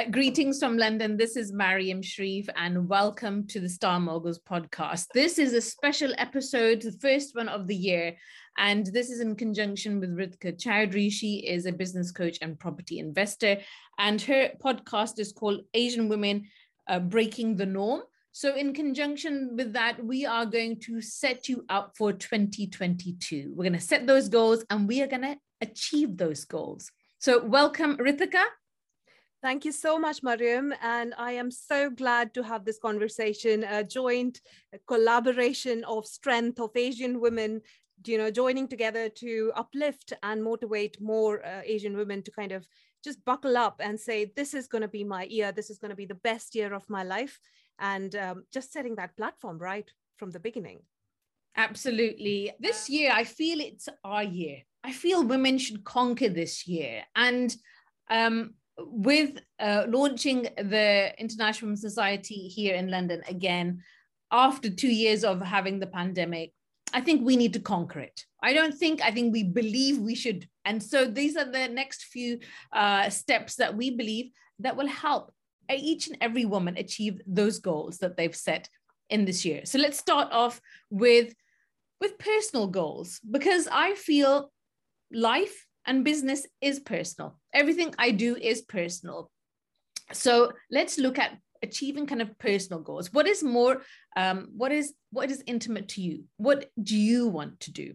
Uh, greetings from London. This is Mariam Sharif, and welcome to the Star Moguls podcast. This is a special episode, the first one of the year, and this is in conjunction with Reetikha Chaudhary. She is a business coach and property investor, and her podcast is called Asian Women uh, Breaking the Norm. So, in conjunction with that, we are going to set you up for 2022. We're going to set those goals and we are going to achieve those goals. So, welcome, Reetikha. Thank you so much, Mariam. And I am so glad to have this conversation, a joint collaboration of strength of Asian women, you know, joining together to uplift and motivate more uh, Asian women to kind of just buckle up and say, this is going to be my year. This is going to be the best year of my life. And um, just setting that platform right from the beginning. Absolutely. This year, I feel it's our year. I feel women should conquer this year. And um, with uh, launching the International Women's Society here in London again, after two years of having the pandemic, I think we need to conquer it. I don't think, I think we believe we should. And so these are the next few uh, steps that we believe that will help each and every woman achieve those goals that they've set in this year. So let's start off with with personal goals because I feel life and business is personal. Everything I do is personal. So let's look at achieving kind of personal goals. What is more, um, what is what is intimate to you? What do you want to do?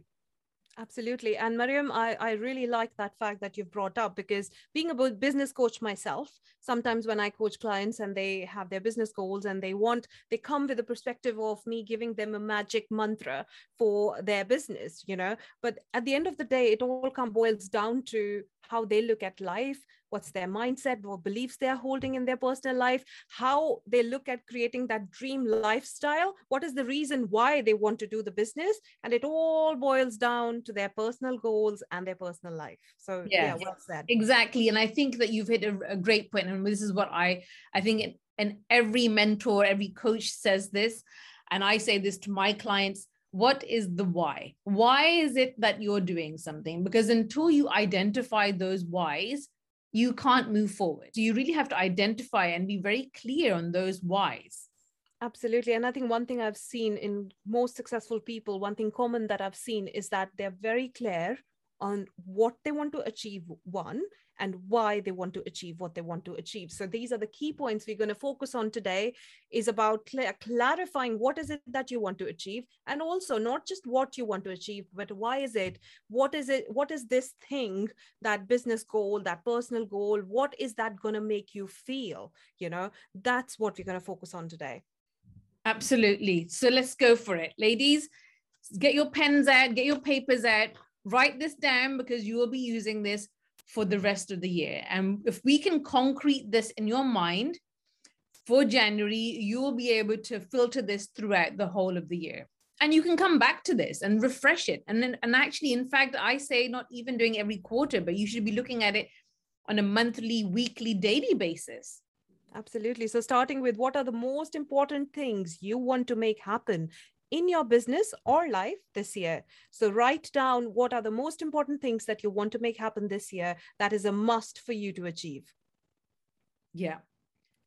Absolutely. And Mariam, I, I really like that fact that you've brought up because being a business coach myself, sometimes when I coach clients and they have their business goals and they want, they come with the perspective of me giving them a magic mantra for their business, you know. But at the end of the day, it all come boils down to how they look at life, what's their mindset, what beliefs they're holding in their personal life, how they look at creating that dream lifestyle, what is the reason why they want to do the business. And it all boils down to their personal goals and their personal life. So yeah, yeah well said. Exactly. And I think that you've hit a, a great point. And this is what I I think and every mentor, every coach says this. And I say this to my clients what is the why why is it that you're doing something because until you identify those whys you can't move forward. So you really have to identify and be very clear on those whys. Absolutely. And I think one thing I've seen in most successful people, one thing common that I've seen is that they're very clear on what they want to achieve, one, and why they want to achieve what they want to achieve. So these are the key points we're going to focus on today is about cl- clarifying what is it that you want to achieve and also not just what you want to achieve but why is it what is it what is this thing that business goal that personal goal what is that going to make you feel you know? That's what we're going to focus on today. Absolutely. So let's go for it. Ladies get your pens out get your papers out write this down because you will be using this for the mm. rest of the year. And if we can concrete this in your mind for January, you will be able to filter this throughout the whole of the year. And you can come back to this and refresh it. And then, and actually, in fact, I say not even doing every quarter, but you should be looking at it on a monthly, weekly, daily basis. Absolutely. So, starting with what are the most important things you want to make happen in your business or life this year. So write down what are the most important things that you want to make happen this year that is a must for you to achieve. Yeah.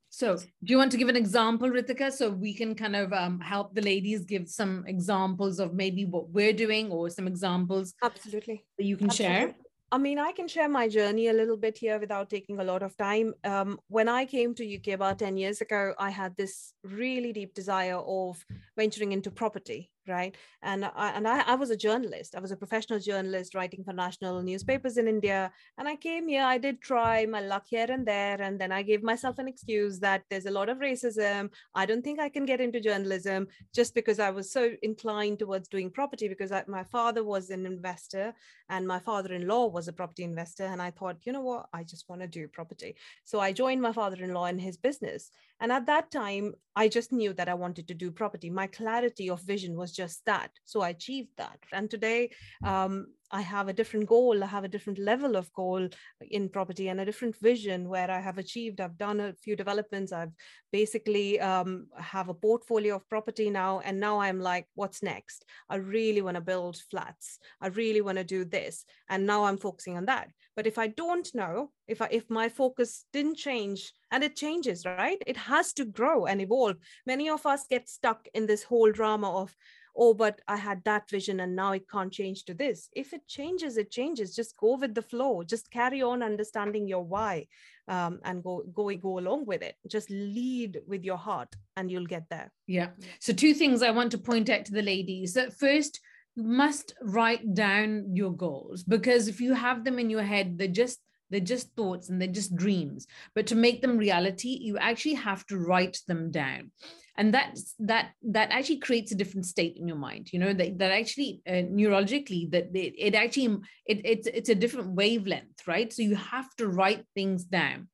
So do you want to give an example, Reetikha, so we can kind of um, help the ladies give some examples of maybe what we're doing or some examples? Absolutely. That you can Absolutely. share? I mean, I can share my journey a little bit here without taking a lot of time. Um, when I came to UK about 10 years ago, I had this really deep desire of venturing into property right? And I, and I, I was a journalist. I was a professional journalist writing for national newspapers in india. And i came here i did try my luck here and there and then i gave myself an excuse that there's a lot of racism. I don't think i can get into journalism just because i was so inclined towards doing property because I, my father was an investor and my father-in-law was a property investor. And i thought you know what? I just want to do property. So i joined my father-in-law in his business. And at that time i just knew that i wanted to do property. My clarity of vision was just that. So I achieved that. And today, um, I have a different goal, I have a different level of goal in property and a different vision where I have achieved. I've done a few developments. I've basically um, have a portfolio of property now, and now I'm like, what's next? I really want to build flats. I really want to do this, and now I'm focusing on that. But if I don't know, if I if my focus didn't change, and it changes, right? It has to grow and evolve. Many of us get stuck in this whole drama of oh but i had that vision and now it can't change to this. If it changes it changes. Just go with the flow. Just carry on understanding your why um, and go go go along with it. Just lead with your heart and you'll get there. Yeah. So two things i want to point out to the ladies. That first you must write down your goals because if you have them in your head they're just they're just thoughts and they're just dreams. But to make them reality you actually have to write them down. And that that that actually creates a different state in your mind you know that, that actually uh, neurologically that it, it actually it, it's it's a different wavelength right? So you have to write things down.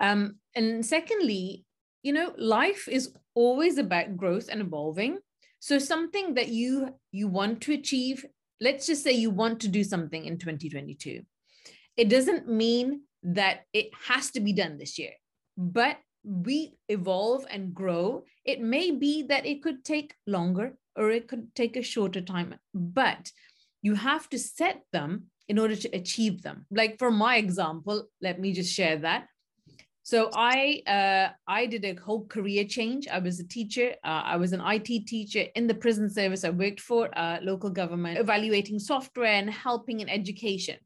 Um, and secondly you know life is always about growth and evolving. So something that you you want to achieve let's just say you want to do something in 2022 it doesn't mean that it has to be done this year but we evolve and grow, it may be that it could take longer or it could take a shorter time, but you have to set them in order to achieve them. Like for my example, let me just share that. So I uh, I did a whole career change. I was a teacher. Uh, I was an IT teacher in the prison service. I worked for uh, local government, evaluating software and helping in education.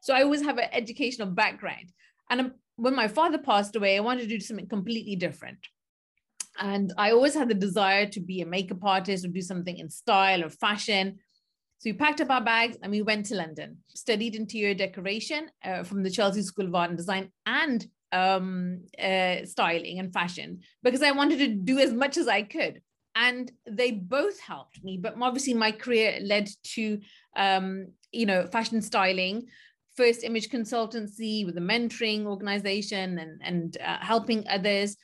So I always have an educational background. And when my father passed away, I wanted to do something completely different. And I always had the desire to be a makeup artist or do something in style or fashion. So we packed up our bags and we went to London, studied interior decoration uh, from the Chelsea School of Art and Design and um, uh, styling and fashion because I wanted to do as much as I could. And they both helped me, but obviously my career led to, um, you know, fashion styling, first image consultancy with a mentoring organization and, and uh, helping others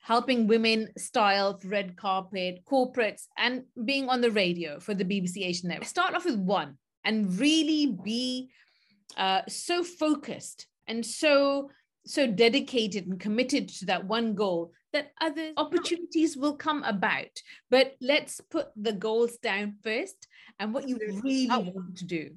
helping women style red carpet corporates and being on the radio for the bbc asian network. Start off with one and really be uh, so focused and so so dedicated and committed to that one goal that other opportunities will come about. But let's put the goals down first and what you really want to do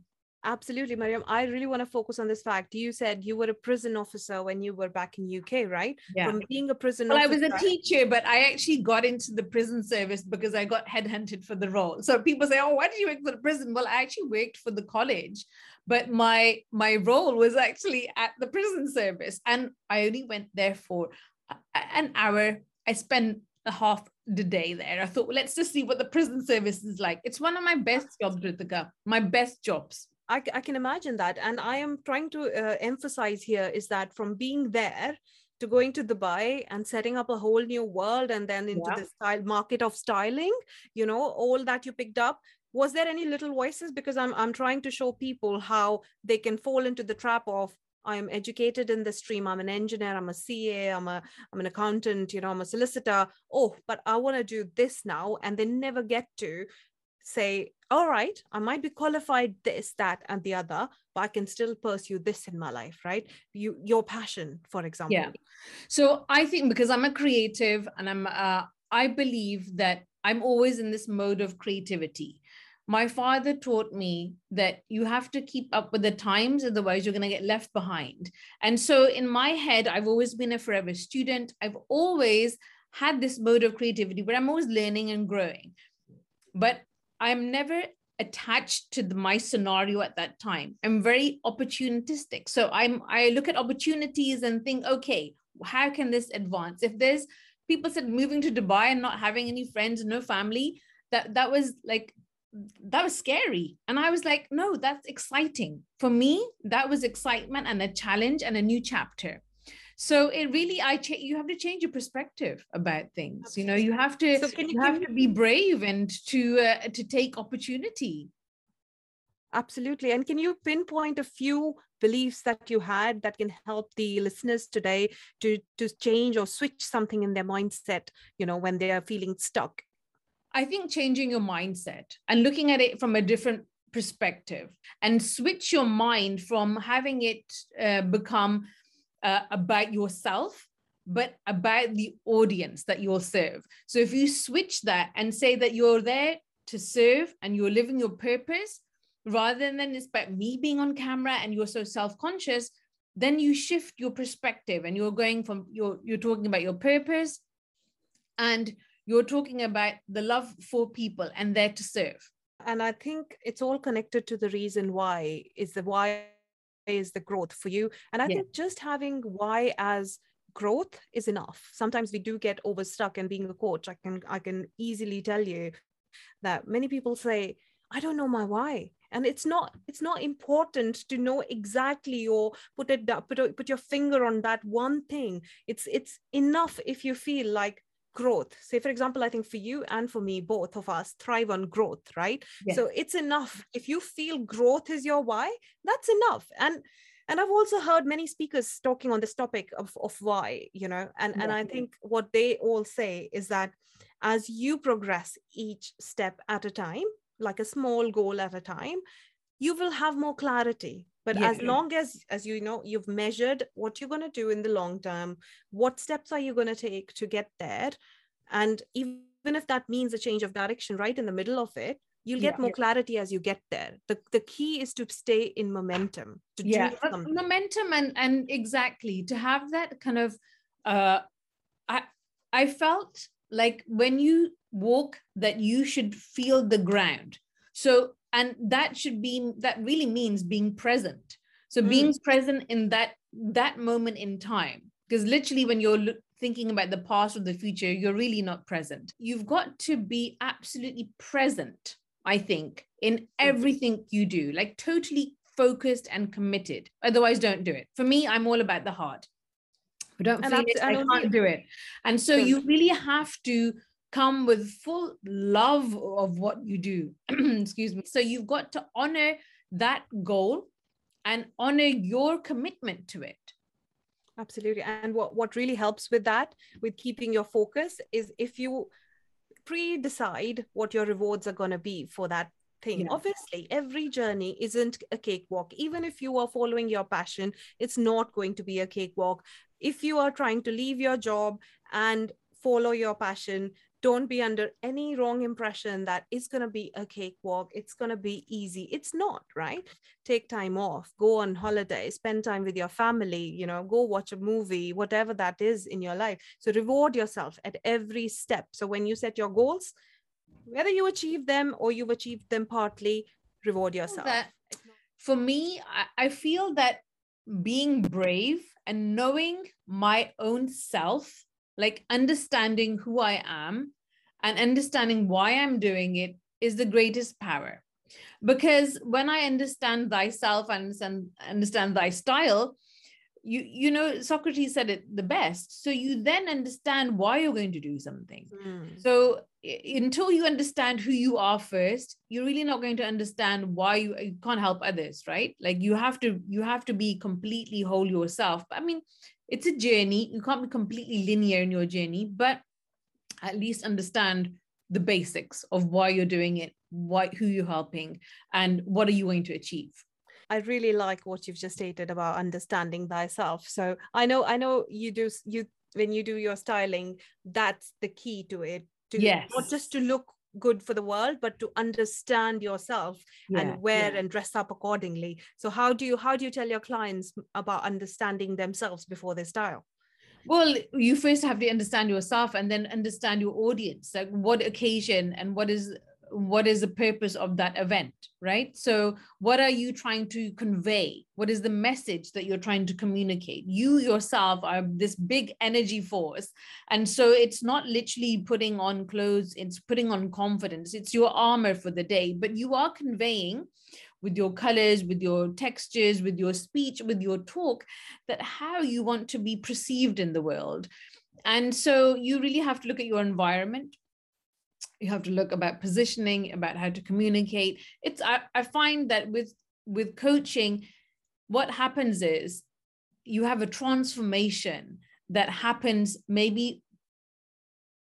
Absolutely, Mariam. I really want to focus on this fact. You said you were a prison officer when you were back in UK, right? Yeah. From being a prison well, officer. I was a teacher, but I actually got into the prison service because I got headhunted for the role. So people say, "Oh, why did you work for the prison?" Well, I actually worked for the college, but my my role was actually at the prison service, and I only went there for an hour. I spent a half the day there. I thought, well, let's just see what the prison service is like. It's one of my best jobs, Reetikha. My best jobs. I, I can imagine that. And I am trying to uh, emphasize here is that from being there to going to Dubai and setting up a whole new world and then into yeah. the style market of styling, you know, all that you picked up. Was there any little voices? Because I'm I'm trying to show people how they can fall into the trap of I'm educated in this stream. I'm an engineer. I'm a CA. I'm a I'm an accountant. You know, I'm a solicitor. Oh, but I want to do this now, and they never get to say, all right, I might be qualified this, that, and the other, but I can still pursue this in my life, right? You, your passion, for example. Yeah. So I think because I'm a creative and I'm, uh, I believe that I'm always in this mode of creativity. My father taught me that you have to keep up with the times, otherwise, you're going to get left behind. And so, in my head, I've always been a forever student. I've always had this mode of creativity where I'm always learning and growing. But I'm never attached to the, my scenario at that time. I'm very opportunistic. So I'm I look at opportunities and think, okay, how can this advance? If there's people said moving to Dubai and not having any friends, no family, that that was like that was scary. And I was like, no, that's exciting. For me, that was excitement and a challenge and a new chapter so it really i ch- you have to change your perspective about things Absolutely. you know you have to so you, you have to be brave and to uh, to take opportunity Absolutely. And can you pinpoint a few beliefs that you had that can help the listeners today to to change or switch something in their mindset, you know, when they are feeling stuck? I think changing your mindset and looking at it from a different perspective and switch your mind from having it uh, become uh, about yourself but about the audience that you'll serve. So if you switch that and say that you're there to serve and you're living your purpose rather than it's about me being on camera and you're so self-conscious then you shift your perspective and you're going from you're you're talking about your purpose and you're talking about the love for people and there to serve. And i think it's all connected to the reason why is the why is the growth for you. And i yeah. think just having why as growth is enough. Sometimes we do get overstuck and being a coach i can i can easily tell you that many people say i don't know my why. And it's not it's not important to know exactly or put it put, put your finger on that one thing. It's it's enough if you feel like growth. Say for example i think for you and for me both of us thrive on growth right? Yes. so it's enough. If you feel growth is your why that's enough. And and i've also heard many speakers talking on this topic of, of why you know? And yeah. and i think what they all say is that as you progress each step at a time like a small goal at a time you will have more clarity but yeah. as long as as you know you've measured what you're going to do in the long term what steps are you going to take to get there and even if that means a change of direction right in the middle of it you'll get yeah, more yeah. clarity as you get there the, the key is to stay in momentum to yeah momentum and and exactly to have that kind of uh i i felt like when you walk that you should feel the ground so and that should be that really means being present. So mm. being present in that that moment in time. Because literally when you're thinking about the past or the future you're really not present. You've got to be absolutely present i think in everything you do. Like totally focused and committed. Otherwise don't do it. For me i'm all about the heart. I don't and feel it, I can't do it. And so you really have to come with full love of what you do. Excuse me. So you've got to honor that goal and honor your commitment to it. Absolutely. And what, what really helps with that, with keeping your focus, is if you pre decide what your rewards are going to be for that thing. Yeah. Obviously, every journey isn't a cakewalk. Even if you are following your passion, it's not going to be a cakewalk. If you are trying to leave your job and follow your passion, don't be under any wrong impression that it's going to be a cakewalk it's going to be easy. It's not right? Take time off go on holiday spend time with your family you know go watch a movie whatever that is in your life. So reward yourself at every step. So when you set your goals whether you achieve them or you've achieved them partly reward yourself. for me I feel that being brave and knowing my own self like understanding who I am and understanding why I'm doing it is the greatest power. Because when I understand thyself and understand, understand thy style, you you know Socrates said it the best. So you then understand why you're going to do something. Mm. So until you understand who you are first, you're really not going to understand why you, you can't help others, right? Like you have to you have to be completely whole yourself. I mean, it's a journey. You can't be completely linear in your journey, but at least understand the basics of why you're doing it, why who you're helping, and what are you going to achieve. I really like what you've just stated about understanding thyself. So I know, I know you do you when you do your styling, that's the key to it. To yes. not just to look good for the world but to understand yourself yeah, and wear yeah. and dress up accordingly so how do you how do you tell your clients about understanding themselves before they style well you first have to understand yourself and then understand your audience like what occasion and what is what is the purpose of that event right? So what are you trying to convey? What is the message that you're trying to communicate? You yourself are this big energy force. And so it's not literally putting on clothes it's putting on confidence. It's your armor for the day but you are conveying with your colors with your textures with your speech with your talk that how you want to be perceived in the world. And so you really have to look at your environment you have to look about positioning about how to communicate. It's I, I find that with with coaching what happens is you have a transformation that happens maybe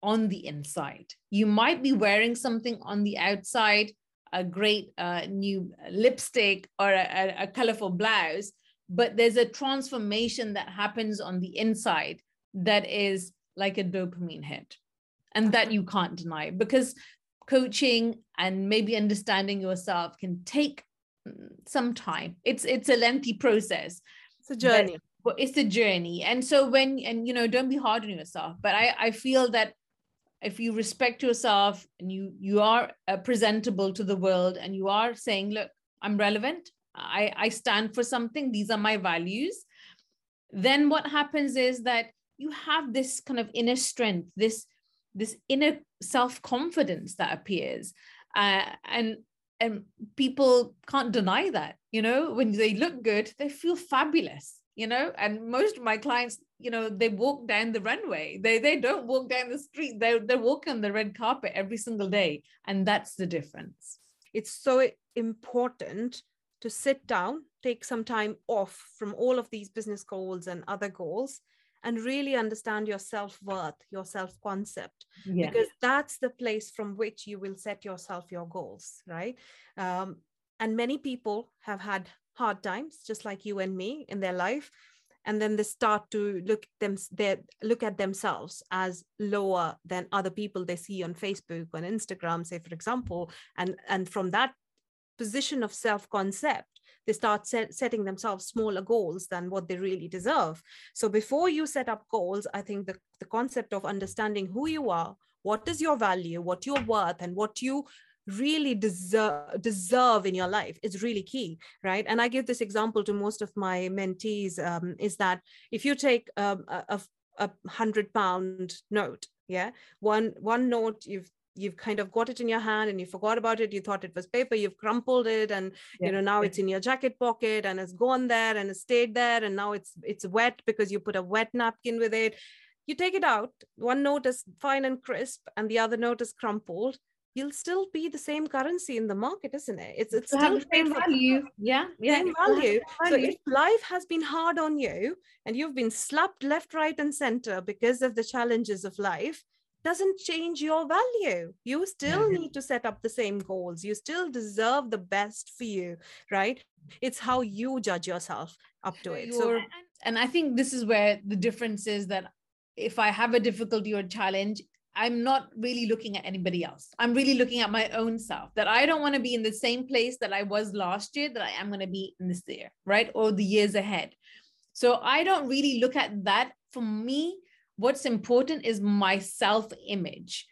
on the inside. You might be wearing something on the outside a great uh, new lipstick or a, a colorful blouse, but there's a transformation that happens on the inside that is like a dopamine hit and that you can't deny because coaching and maybe understanding yourself can take mm, some time. It's it's a lengthy process it's a journey. but, it's a journey. And so when and you know don't be hard on yourself but i i feel that if you respect yourself and you you are uh, presentable to the world and you are saying look i'm relevant. I i stand for something. These are my values. Then what happens is that you have this kind of inner strength this this inner self confidence that appears. Uh, and and people can't deny that you know when they look good they feel fabulous you know? And most of my clients you know they walk down the runway. They they don't walk down the street. They're, they're walking on the red carpet every single day. And that's the difference. It's so important to sit down take some time off from all of these business goals and other goals and really understand your self-worth your self-concept yeah. because that's the place from which you will set yourself your goals right um, and many people have had hard times just like you and me in their life and then they start to look them they look at themselves as lower than other people they see on facebook on instagram say for example and and from that position of self concept they start set, setting themselves smaller goals than what they really deserve. So before you set up goals i think the, the concept of understanding who you are what is your value what you're worth and what you really deserve deserve in your life is really key right? And i give this example to most of my mentees um, is that if you take um, a, a hundred pound note yeah one one note you've you've kind of got it in your hand and you forgot about it you thought it was paper you've crumpled it and yeah. you know now it's in your jacket pocket and it's gone there and it's stayed there and now it's it's wet because you put a wet napkin with it. You take it out one note is fine and crisp and the other note is crumpled. You'll still be the same currency in the market isn't it? It's it's still the same value. yeah yeah same value. value so if life has been hard on you and you've been slapped left right and center because of the challenges of life doesn't change your value. You still mm-hmm. need to set up the same goals. You still deserve the best for you, right? It's how you judge yourself up to it. So, and I think this is where the difference is that if I have a difficulty or challenge, I'm not really looking at anybody else. I'm really looking at my own self that I don't want to be in the same place that I was last year that I am going to be in this year, right? Or the years ahead. So I don't really look at that. For me, what's important is my self image.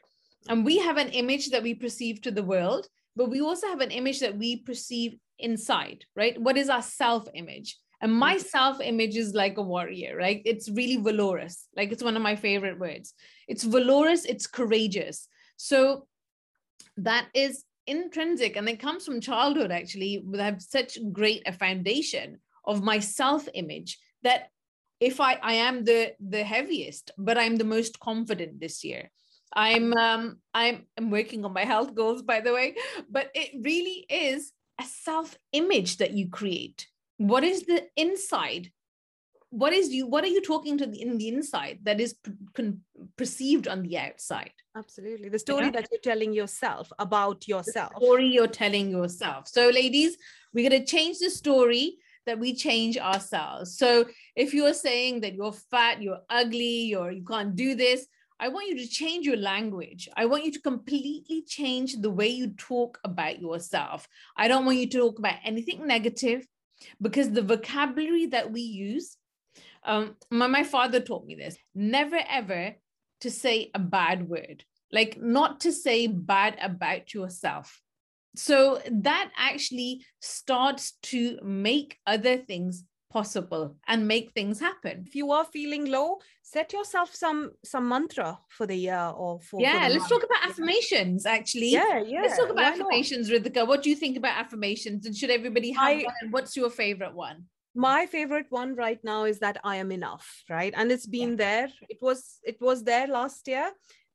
And we have an image that we perceive to the world, but we also have an image that we perceive inside, right? What is our self image? And my mm-hmm. self image is like a warrior, right? It's really valorous. Like it's one of my favorite words. It's valorous, it's courageous. So that is intrinsic and it comes from childhood actually. We have such great a foundation of my self image that if I, I am the the heaviest, but I'm the most confident this year. I'm um I'm I'm working on my health goals by the way, but it really is a self-image that you create. What is the inside? What is you what are you talking to the, in the inside that is perceived on the outside? Absolutely. The story that you're telling yourself about yourself. The story you're telling yourself. So ladies, we're going to change the story that we change ourselves. So if you're saying that you're fat, you're ugly, you're you can't do this, I want you to change your language. I want you to completely change the way you talk about yourself. I don't want you to talk about anything negative because the vocabulary that we use, um, my, my father taught me this never ever to say a bad word, like not to say bad about yourself so that actually starts to make other things possible and make things happen. If you are feeling low set yourself some some mantra for the year or for yeah let's month. talk about affirmations actually. Yeah yeah let's talk about affirmations not? Reetikha. What do you think about affirmations? And should everybody have I, one? And what's your favorite one? My favorite one right now is that i am enough right? And it's been yeah. there. It was it was there last year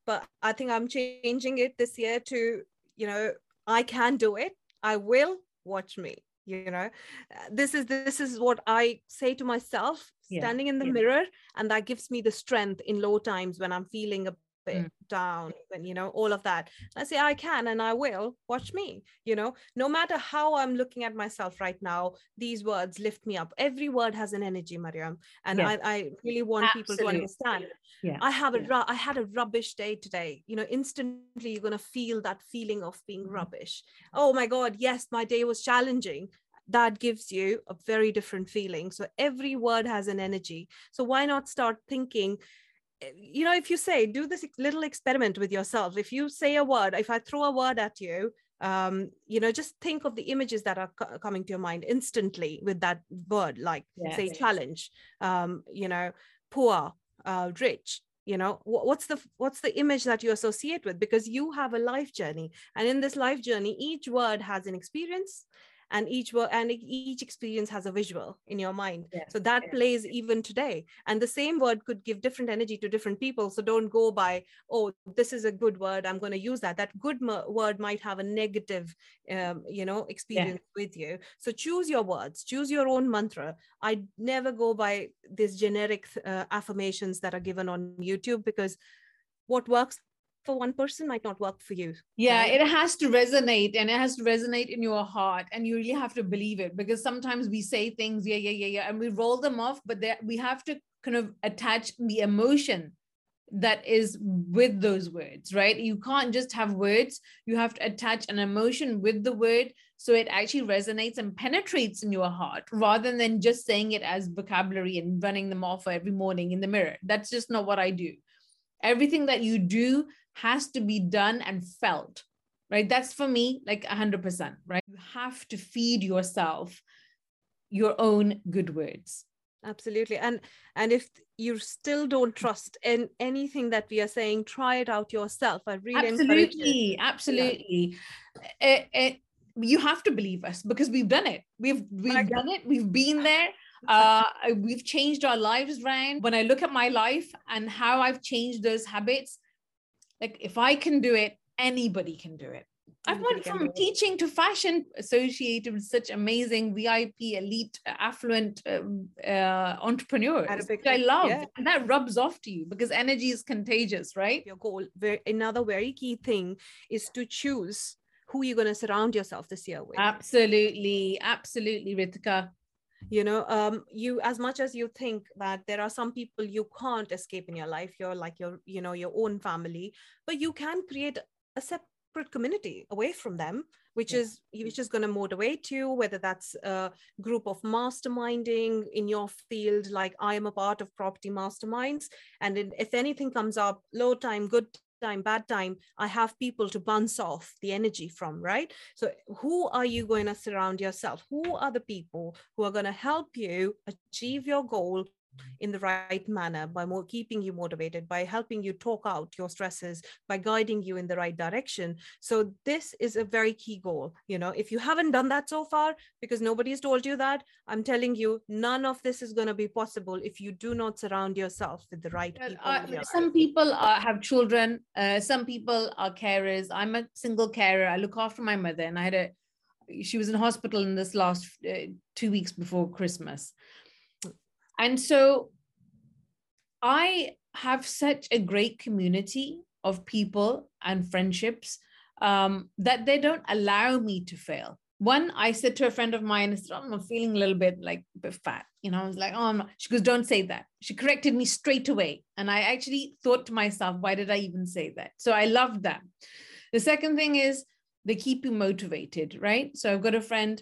but i think i'm changing it this year to you know I can do it. I will watch me. You know, uh, this is this is what I say to myself, standing yeah. in the yeah. mirror, and that gives me the strength in low times when I'm feeling a it mm. down and you know all of that i say i can and i will watch me you know no matter how i'm looking at myself right now these words lift me up every word has an energy mariam and yes. I, I really want Absolutely. people to understand yeah. i have a yeah. i had a rubbish day today you know instantly you're going to feel that feeling of being mm-hmm. rubbish oh my god yes my day was challenging that gives you a very different feeling. So every word has an energy. So why not start thinking? You know, if you say, do this little experiment with yourself. If you say a word, if I throw a word at you, um, you know, just think of the images that are co- coming to your mind instantly with that word, like yes. say challenge, um, you know, poor, uh, rich, you know what's the what's the image that you associate with because you have a life journey and in this life journey each word has an experience and each word and each experience has a visual in your mind. So that plays even today. And the same word could give different energy to different people. So don't go by oh this is a good word i'm going to use that. That good word might have a negative um, you know experience yeah. with you. So choose your words choose your own mantra. I never go by these generic uh, affirmations that are given on youtube because what works for one person might not work for you. Yeah, right? it has to resonate and it has to resonate in your heart. And you really have to believe it because sometimes we say things, yeah, yeah, yeah, yeah, and we roll them off, but we have to kind of attach the emotion that is with those words, right? You can't just have words, you have to attach an emotion with the word so it actually resonates and penetrates in your heart rather than just saying it as vocabulary and running them off every morning in the mirror. That's just not what I do. Everything that you do has to be done and felt right? That's for me like 100% right? You have to feed yourself your own good words. Absolutely. And and if you still don't trust in anything that we are saying try it out yourself. I really absolutely. absolutely. Yeah. it, it, you have to believe us because we've done it. We've we've done it. We've been there. Uh, we've changed our lives around when i look at my life and how i've changed those habits like if I can do it, anybody can do it. I've gone from teaching to fashion associated with such amazing VIP, elite, affluent um, uh, entrepreneurs. Which I love, yeah. and that rubs off to you because energy is contagious, right? Your goal. Another very key thing is to choose who you're going to surround yourself this year with. Absolutely, absolutely, Reetikha you know um, you as much as you think that there are some people you can't escape in your life you're like your you know your own family but you can create a separate community away from them which yeah. is which is going to motivate you whether that's a group of masterminding in your field like i am a part of property masterminds and if anything comes up low time good time, bad time, I have people to bounce off the energy from, right? So, who are you going to surround yourself? Who are the people who are going to help you achieve your goal in the right manner by more keeping you motivated by helping you talk out your stresses by guiding you in the right direction. So this is a very key goal you know. If you haven't done that so far because nobody's told you that i'm telling you none of this is going to be possible if you do not surround yourself with the right people uh, some people are, have children uh, some people are carers. I'm a single carer. I look after my mother and i had a she was in hospital in this last uh, two weeks before christmas and so I have such a great community of people and friendships um, that they don't allow me to fail. One, I said to a friend of mine, I said, oh, I'm feeling a little bit like a bit fat. You know, I was like, oh, I'm not. She goes, don't say that. She corrected me straight away. And I actually thought to myself, why did I even say that? So I loved that. The second thing is they keep you motivated, right? So I've got a friend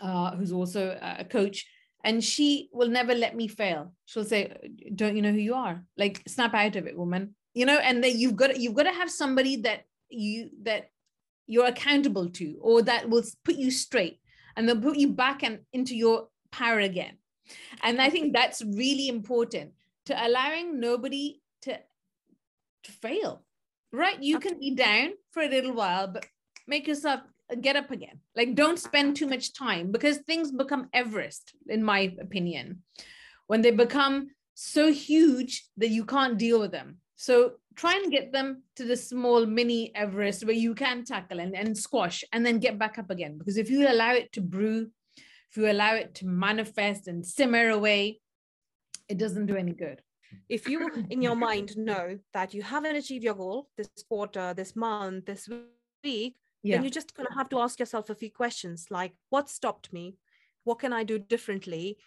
uh, who's also a coach and she will never let me fail. She'll say don't you know who you are? Like snap out of it woman. You know and then you've got you've got to have somebody that you that you're accountable to or that will put you straight and they'll put you back and into your power again. And i think that's really important to allowing nobody to to fail right? You can be down for a little while but make yourself get up again. Like, don't spend too much time because things become Everest, in my opinion, when they become so huge that you can't deal with them. So try and get them to the small mini Everest where you can tackle and, and squash and then get back up again. Because if you allow it to brew, if you allow it to manifest and simmer away, it doesn't do any good. if you in your mind know that you haven't achieved your goal this quarter this month this week yeah. then you're just going to have to ask yourself a few questions like what stopped me? What can i do differently?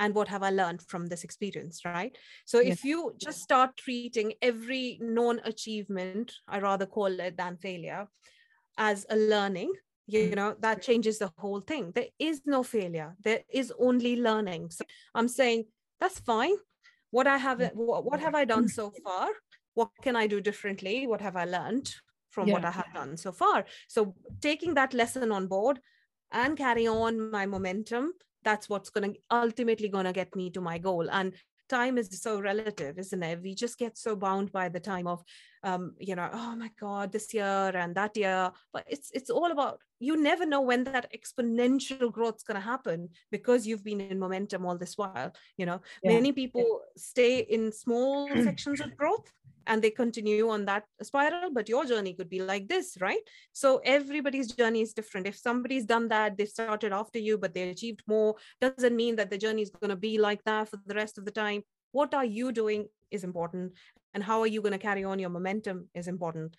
And what have i learned from this experience right? So yes. if you just start treating every non achievement i rather call it than failure as a learning you mm. know that changes the whole thing. There is no failure. There is only learning. So i'm saying that's fine. What i have mm. what have i done so far? What can i do differently? What have i learned from yeah. what i have done so far. So taking that lesson on board and carry on my momentum that's what's going to ultimately going to get me to my goal. And time is so relative isn't it? We just get so bound by the time of um you know oh my god this year and that year. But it's it's all about you never know when that exponential growth is going to happen because you've been in momentum all this while you know? Yeah. many people stay in small sections of growth and they continue on that spiral but your journey could be like this right? So everybody's journey is different. If somebody's done that they started after you but they achieved more doesn't mean that the journey is going to be like that for the rest of the time. What are you doing is important and how are you going to carry on? Your momentum is important.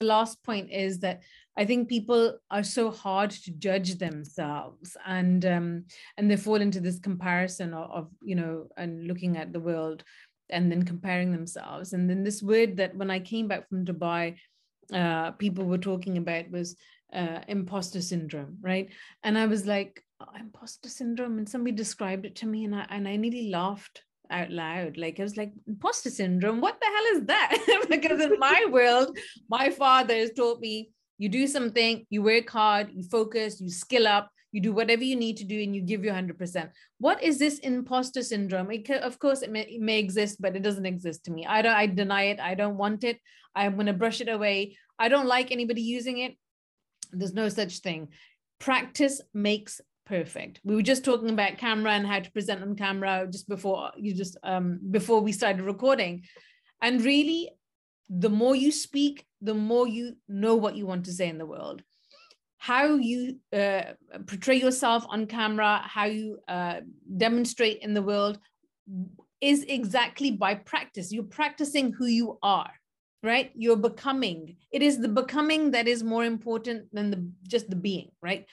The last point is that I think people are so hard to judge themselves, and um, and they fall into this comparison of, of, you know and looking at the world and then comparing themselves. And then this word that when I came back from Dubai, uh, people were talking about was uh, imposter syndrome, right? And I was like, oh, imposter syndrome, and somebody described it to me, and I and I nearly laughed out loud. Like I was like, imposter syndrome, what the hell is that? because in my world, my father has taught me you do something, you work hard, you focus, you skill up, you do whatever you need to do and you give your 100% what is this imposter syndrome? It of course it may, it may exist but it doesn't exist to me. I don't i deny it. I don't want it. I'm going to brush it away. I don't like anybody using it. There's no such thing. Practice makes perfect. We were just talking about camera and how to present on camera just before you just um before we started recording. And really the more you speak the more you know what you want to say in the world how you uh, portray yourself on camera, how you uh, demonstrate in the world is exactly by practice. You're practicing who you are, right? You're becoming. It is the becoming that is more important than the just the being, right?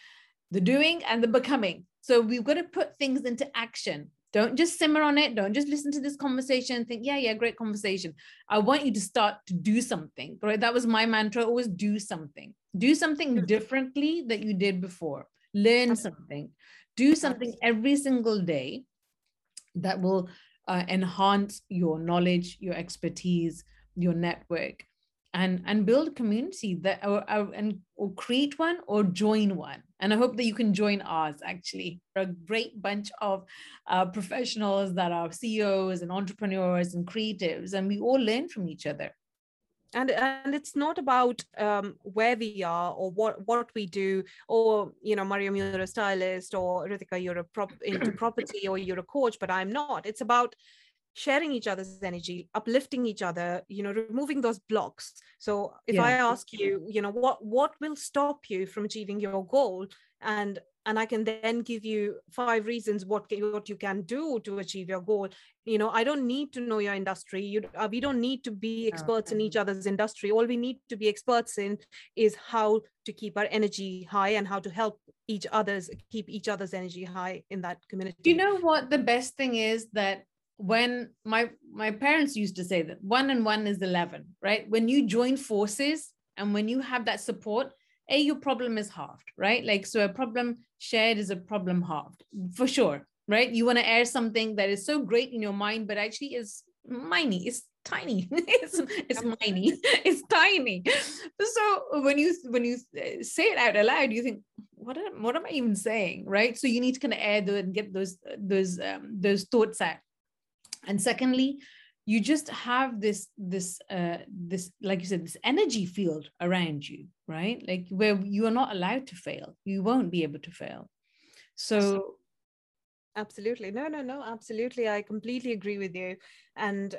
The doing and the becoming. So we've got to put things into action. Don't just simmer on it. Don't just listen to this conversation and think, yeah, yeah, great conversation. I want you to start to do something, right? That was my mantra always do something. Do something hmm. differently that you did before. Learn something. Do something every single day that will uh, enhance your knowledge, your expertise, your network and and build community that or, or, and or create one or join one. And i hope that you can join ours actually. We're a great bunch of uh, professionals that are ceos and entrepreneurs and creatives and we all learn from each other. And and it's not about um, where we are or what what we do or you know mariam you're a stylist or Reetikha you're a prop into property or you're a coach but i'm not. It's about sharing each other's energy uplifting each other you know removing those blocks. So if yeah. i ask you you know what what will stop you from achieving your goal? And and i can then give you five reasons what what you can do to achieve your goal. You know i don't need to know your industry. You uh, we don't need to be experts in each other's industry. All we need to be experts in is how to keep our energy high and how to help each other's keep each other's energy high in that community do you know what the best thing is that when my my parents used to say that one and one is 11 right? When you join forces and when you have that support a your problem is halved right? Like so a problem shared is a problem halved for sure right? You want to air something that is so great in your mind but actually is miney it's tiny it's, it's miney it's tiny. So when you when you say it out aloud you think what am, what am i even saying? Right? So you need to kind of air the, and get those those um, those thoughts out and secondly you just have this this uh this like you said this energy field around you right? Like where you are not allowed to fail. You won't be able to fail. So absolutely. No no no absolutely. I completely agree with you. And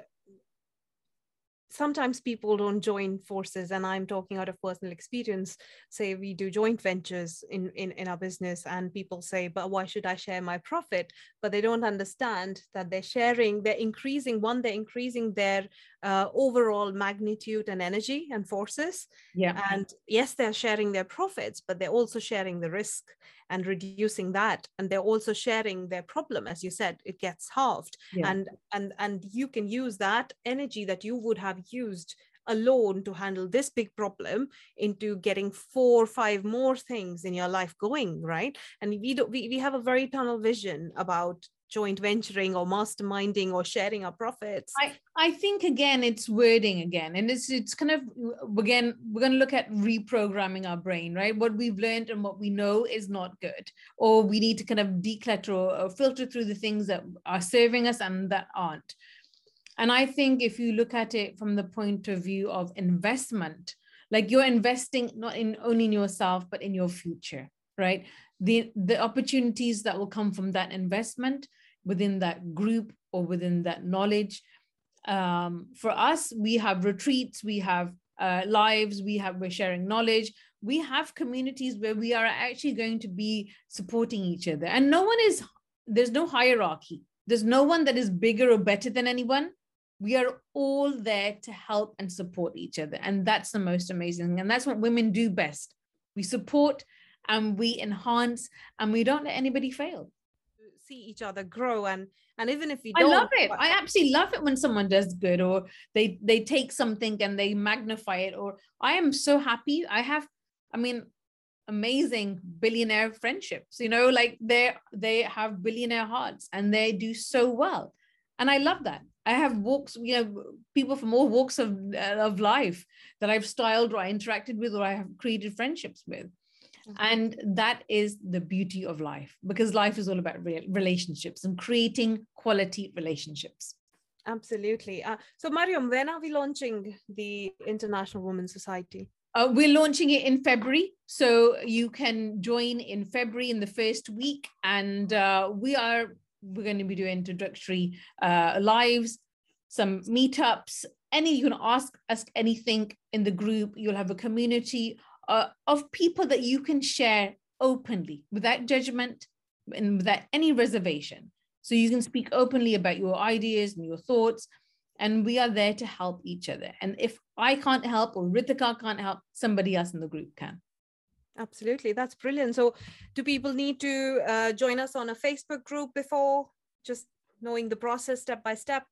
sometimes people don't join forces and i'm talking out of personal experience. Say we do joint ventures in, in in our business and people say but why should i share my profit? But they don't understand that they're sharing they're increasing one they're increasing their uh, overall magnitude and energy and forces. Yeah. And yes they're sharing their profits but they're also sharing the risk and reducing that and they're also sharing their problem as you said it gets halved yeah. and and and you can use that energy that you would have used alone to handle this big problem into getting four or five more things in your life going right and we don't we, we have a very tunnel vision about joint venturing or masterminding or sharing our profits. I i think again it's wording again and it's it's kind of again we're going to look at reprogramming our brain right? What we've learned and what we know is not good or we need to kind of declutter or, or filter through the things that are serving us and that aren't. And i think if you look at it from the point of view of investment like you're investing not in only in yourself but in your future right? The the opportunities that will come from that investment within that group or within that knowledge. Um, for us, we have retreats, we have uh, lives, we have we're sharing knowledge. We have communities where we are actually going to be supporting each other, and no one is there's no hierarchy. There's no one that is bigger or better than anyone. We are all there to help and support each other, and that's the most amazing. And that's what women do best. We support and we enhance, and we don't let anybody fail see each other grow and and even if you don't I love it. I absolutely love it when someone does good or they they take something and they magnify it or I am so happy. I have I mean amazing billionaire friendships, you know, like they they have billionaire hearts and they do so well. And I love that. I have walks, you know, people from all walks of, of life that I've styled or I interacted with or I have created friendships with. Mm-hmm. And that is the beauty of life because life is all about re- relationships and creating quality relationships. Absolutely. Uh, so, Mariam, when are we launching the International Women's Society? Uh, we're launching it in February. So you can join in February in the first week. And uh, we are, we're going to be doing introductory uh, lives, some meetups, any, you can ask us anything in the group. You'll have a community uh, of people that you can share openly without judgment and without any reservation. So you can speak openly about your ideas and your thoughts. And we are there to help each other. And if I can't help or Reetikha can't help, somebody else in the group can. Absolutely. That's brilliant. So, do people need to uh, join us on a Facebook group before just knowing the process step by step?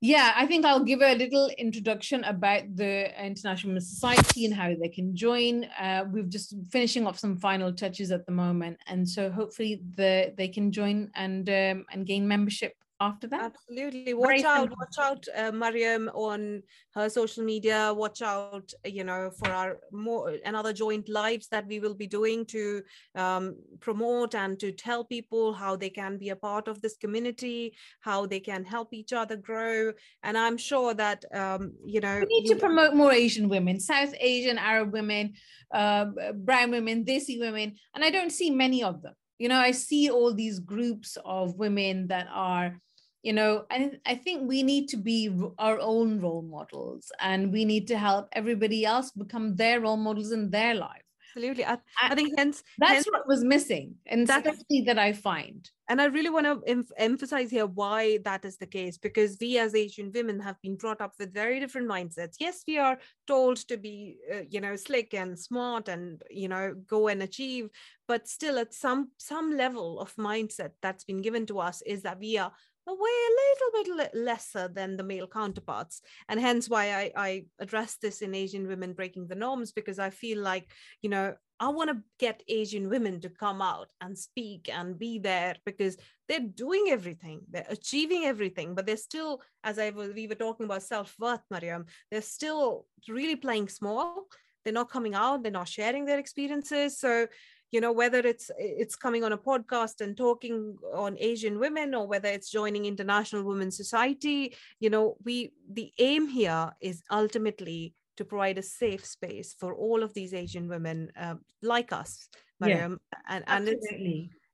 Yeah, I think I'll give a little introduction about the International Society and how they can join. Uh, we're just finishing off some final touches at the moment, and so hopefully the they can join and um, and gain membership after that. Absolutely. Watch Very out, simple. watch out, uh, Mariam on her social media. Watch out, you know, for our more another joint lives that we will be doing to um, promote and to tell people how they can be a part of this community, how they can help each other grow. And I'm sure that, um, you know, we need to promote more Asian women, South Asian, Arab women, uh, brown women, Desi women, and I don't see many of them you know i see all these groups of women that are you know and i think we need to be our own role models and we need to help everybody else become their role models in their life. Absolutely. I, I think hence that's hence, what was missing and that's that i find and i really want to em- emphasize here why that is the case because we as asian women have been brought up with very different mindsets. Yes we are told to be uh, you know slick and smart and you know go and achieve but still at some some level of mindset that's been given to us is that we are way a little bit lesser than the male counterparts. And hence why I, I address this in asian women breaking the norms because i feel like you know i want to get asian women to come out and speak and be there because they're doing everything. They're achieving everything but they're still as i was we were talking about self-worth mariam they're still really playing small. They're not coming out. They're not sharing their experiences. So you know whether it's it's coming on a podcast and talking on asian women or whether it's joining international women's society you know we the aim here is ultimately to provide a safe space for all of these asian women uh, like us Mariam. Yeah, and and it's,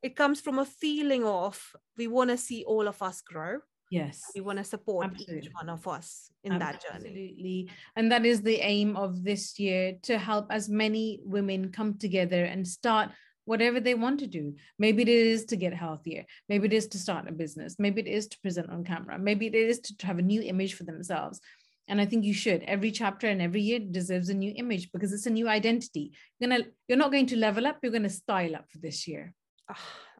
it comes from a feeling of we want to see all of us grow Yes. We want to support Absolutely. each one of us in Absolutely. that journey. Absolutely. And that is the aim of this year to help as many women come together and start whatever they want to do. Maybe it is to get healthier. Maybe it is to start a business. Maybe it is to present on camera. Maybe it is to have a new image for themselves. And I think you should. Every chapter and every year deserves a new image because it's a new identity. You're gonna, you're not going to level up. You're going to style up for this year. Oh,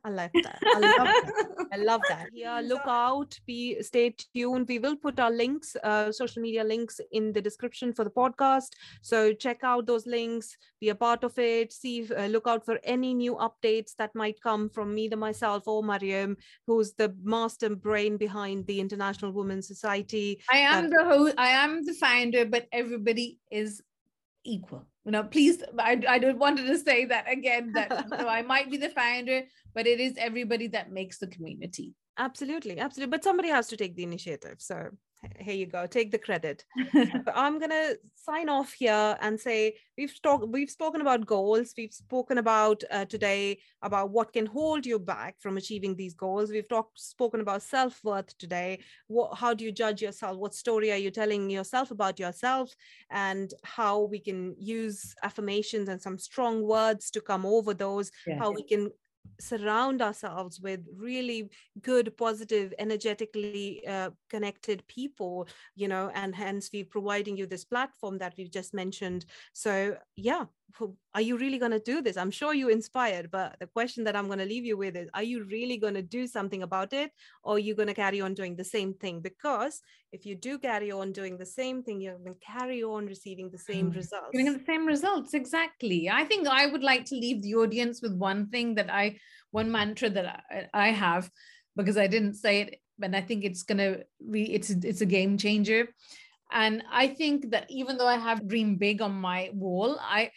I like that. I love that. I love that. Yeah, look out. Be stay tuned. We will put our links, uh, social media links in the description for the podcast. So check out those links. Be a part of it. See, uh, look out for any new updates that might come from me, the myself, or Mariam, who's the master brain behind the International Women's Society. I am uh, the host. I am the founder, but everybody is equal. You know please i, I don't wanted to say that again that so i might be the founder but it is everybody that makes the community. Absolutely absolutely. But somebody has to take the initiative so here you go take the credit. I'm going to sign off here and say we've talked we've spoken about goals. We've spoken about uh, today about what can hold you back from achieving these goals. We've talked spoken about self-worth today. What, how do you judge yourself? What story are you telling yourself about yourself? And how we can use affirmations and some strong words to come over those. Yeah. how we can surround ourselves with really good positive energetically uh, connected people you know and hence we're providing you this platform that we've just mentioned. So yeah are you really going to do this? I'm sure you're inspired but the question that i'm going to leave you with is are you really going to do something about it? Or are you going to carry on doing the same thing? Because if you do carry on doing the same thing you're going to carry on receiving the same mm. results. Getting the same results exactly. I think i would like to leave the audience with one thing that i one mantra that i, I have because i didn't say it and i think it's going to be it's it's a game changer. And i think that even though i have dream big on my wall i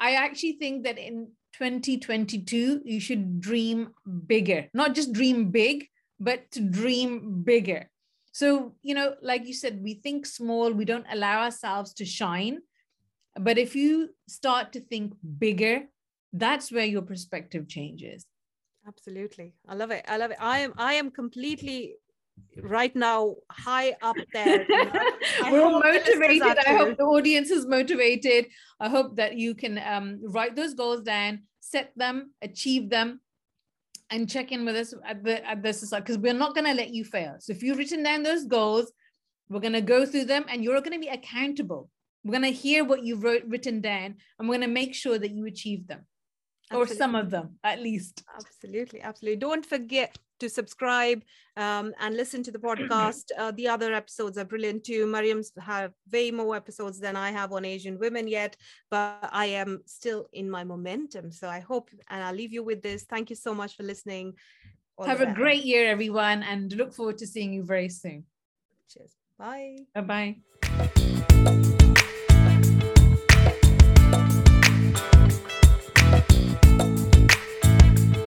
I actually think that in 2022, you should dream bigger, not just dream big, but to dream bigger. So, you know, like you said, we think small, we don't allow ourselves to shine. But if you start to think bigger, that's where your perspective changes. Absolutely. I love it. I love it. I am I am completely right now high up there. You know? We're motivated. I hope the audience is motivated. I hope that you can um, write those goals down, set them, achieve them, and check in with us at the at the society because we're not going to let you fail. So if you've written down those goals, we're going to go through them, and you're going to be accountable. We're going to hear what you've wrote, written down, and we're going to make sure that you achieve them. Absolutely. or some of them at least. Absolutely, absolutely. Don't forget to subscribe um, and listen to the podcast. Uh, the other episodes are brilliant too. Mariam's have way more episodes than I have on Asian women yet, but I am still in my momentum. So I hope, and I'll leave you with this. Thank you so much for listening. All have a great year, everyone, and look forward to seeing you very soon. Cheers. Bye. Bye bye.